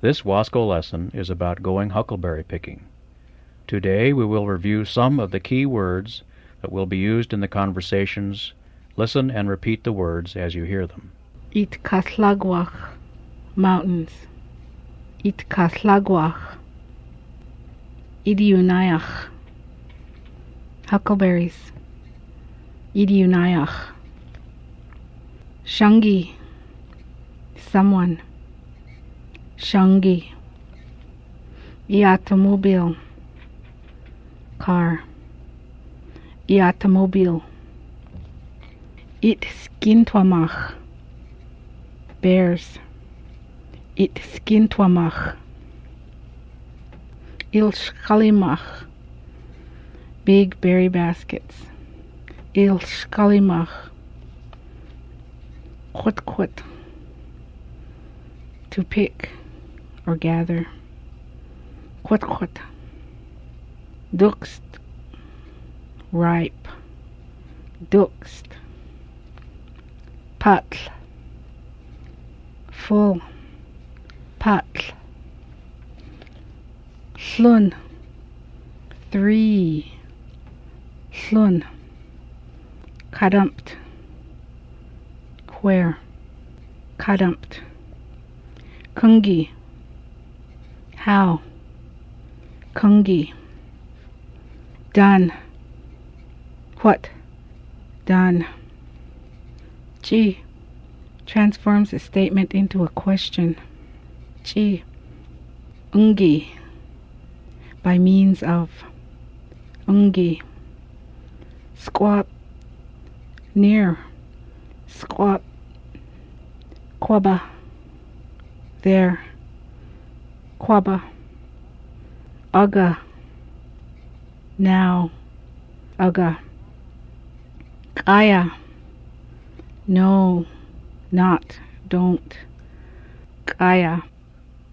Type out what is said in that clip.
This Wasco lesson is about going huckleberry picking. Today we will review some of the key words that will be used in the conversations. Listen and repeat the words as you hear them. Itkaslagwach Mountains Itkaslagwach Idiunayach Huckleberries Idiunayach Shungi Someone Shungi automobile, Car. Iatomobile It skintwamach Bears. It skintwamach Il shkalimach. Big berry baskets. Il shkalimach. Quit quit To pick or gather. Quit Dukst. Ripe. Dukst. Patl. Full. Patl. Slun Three. Slun Kadumpt Where Kadumpt Kungi How? Kungi Done. What? Done. G transforms a statement into a question. G Ungi. By means of Ungi. Squat. Near. Squat. Quaba there Quaba Aga, now Aga, Kaya. No not don't. Kaya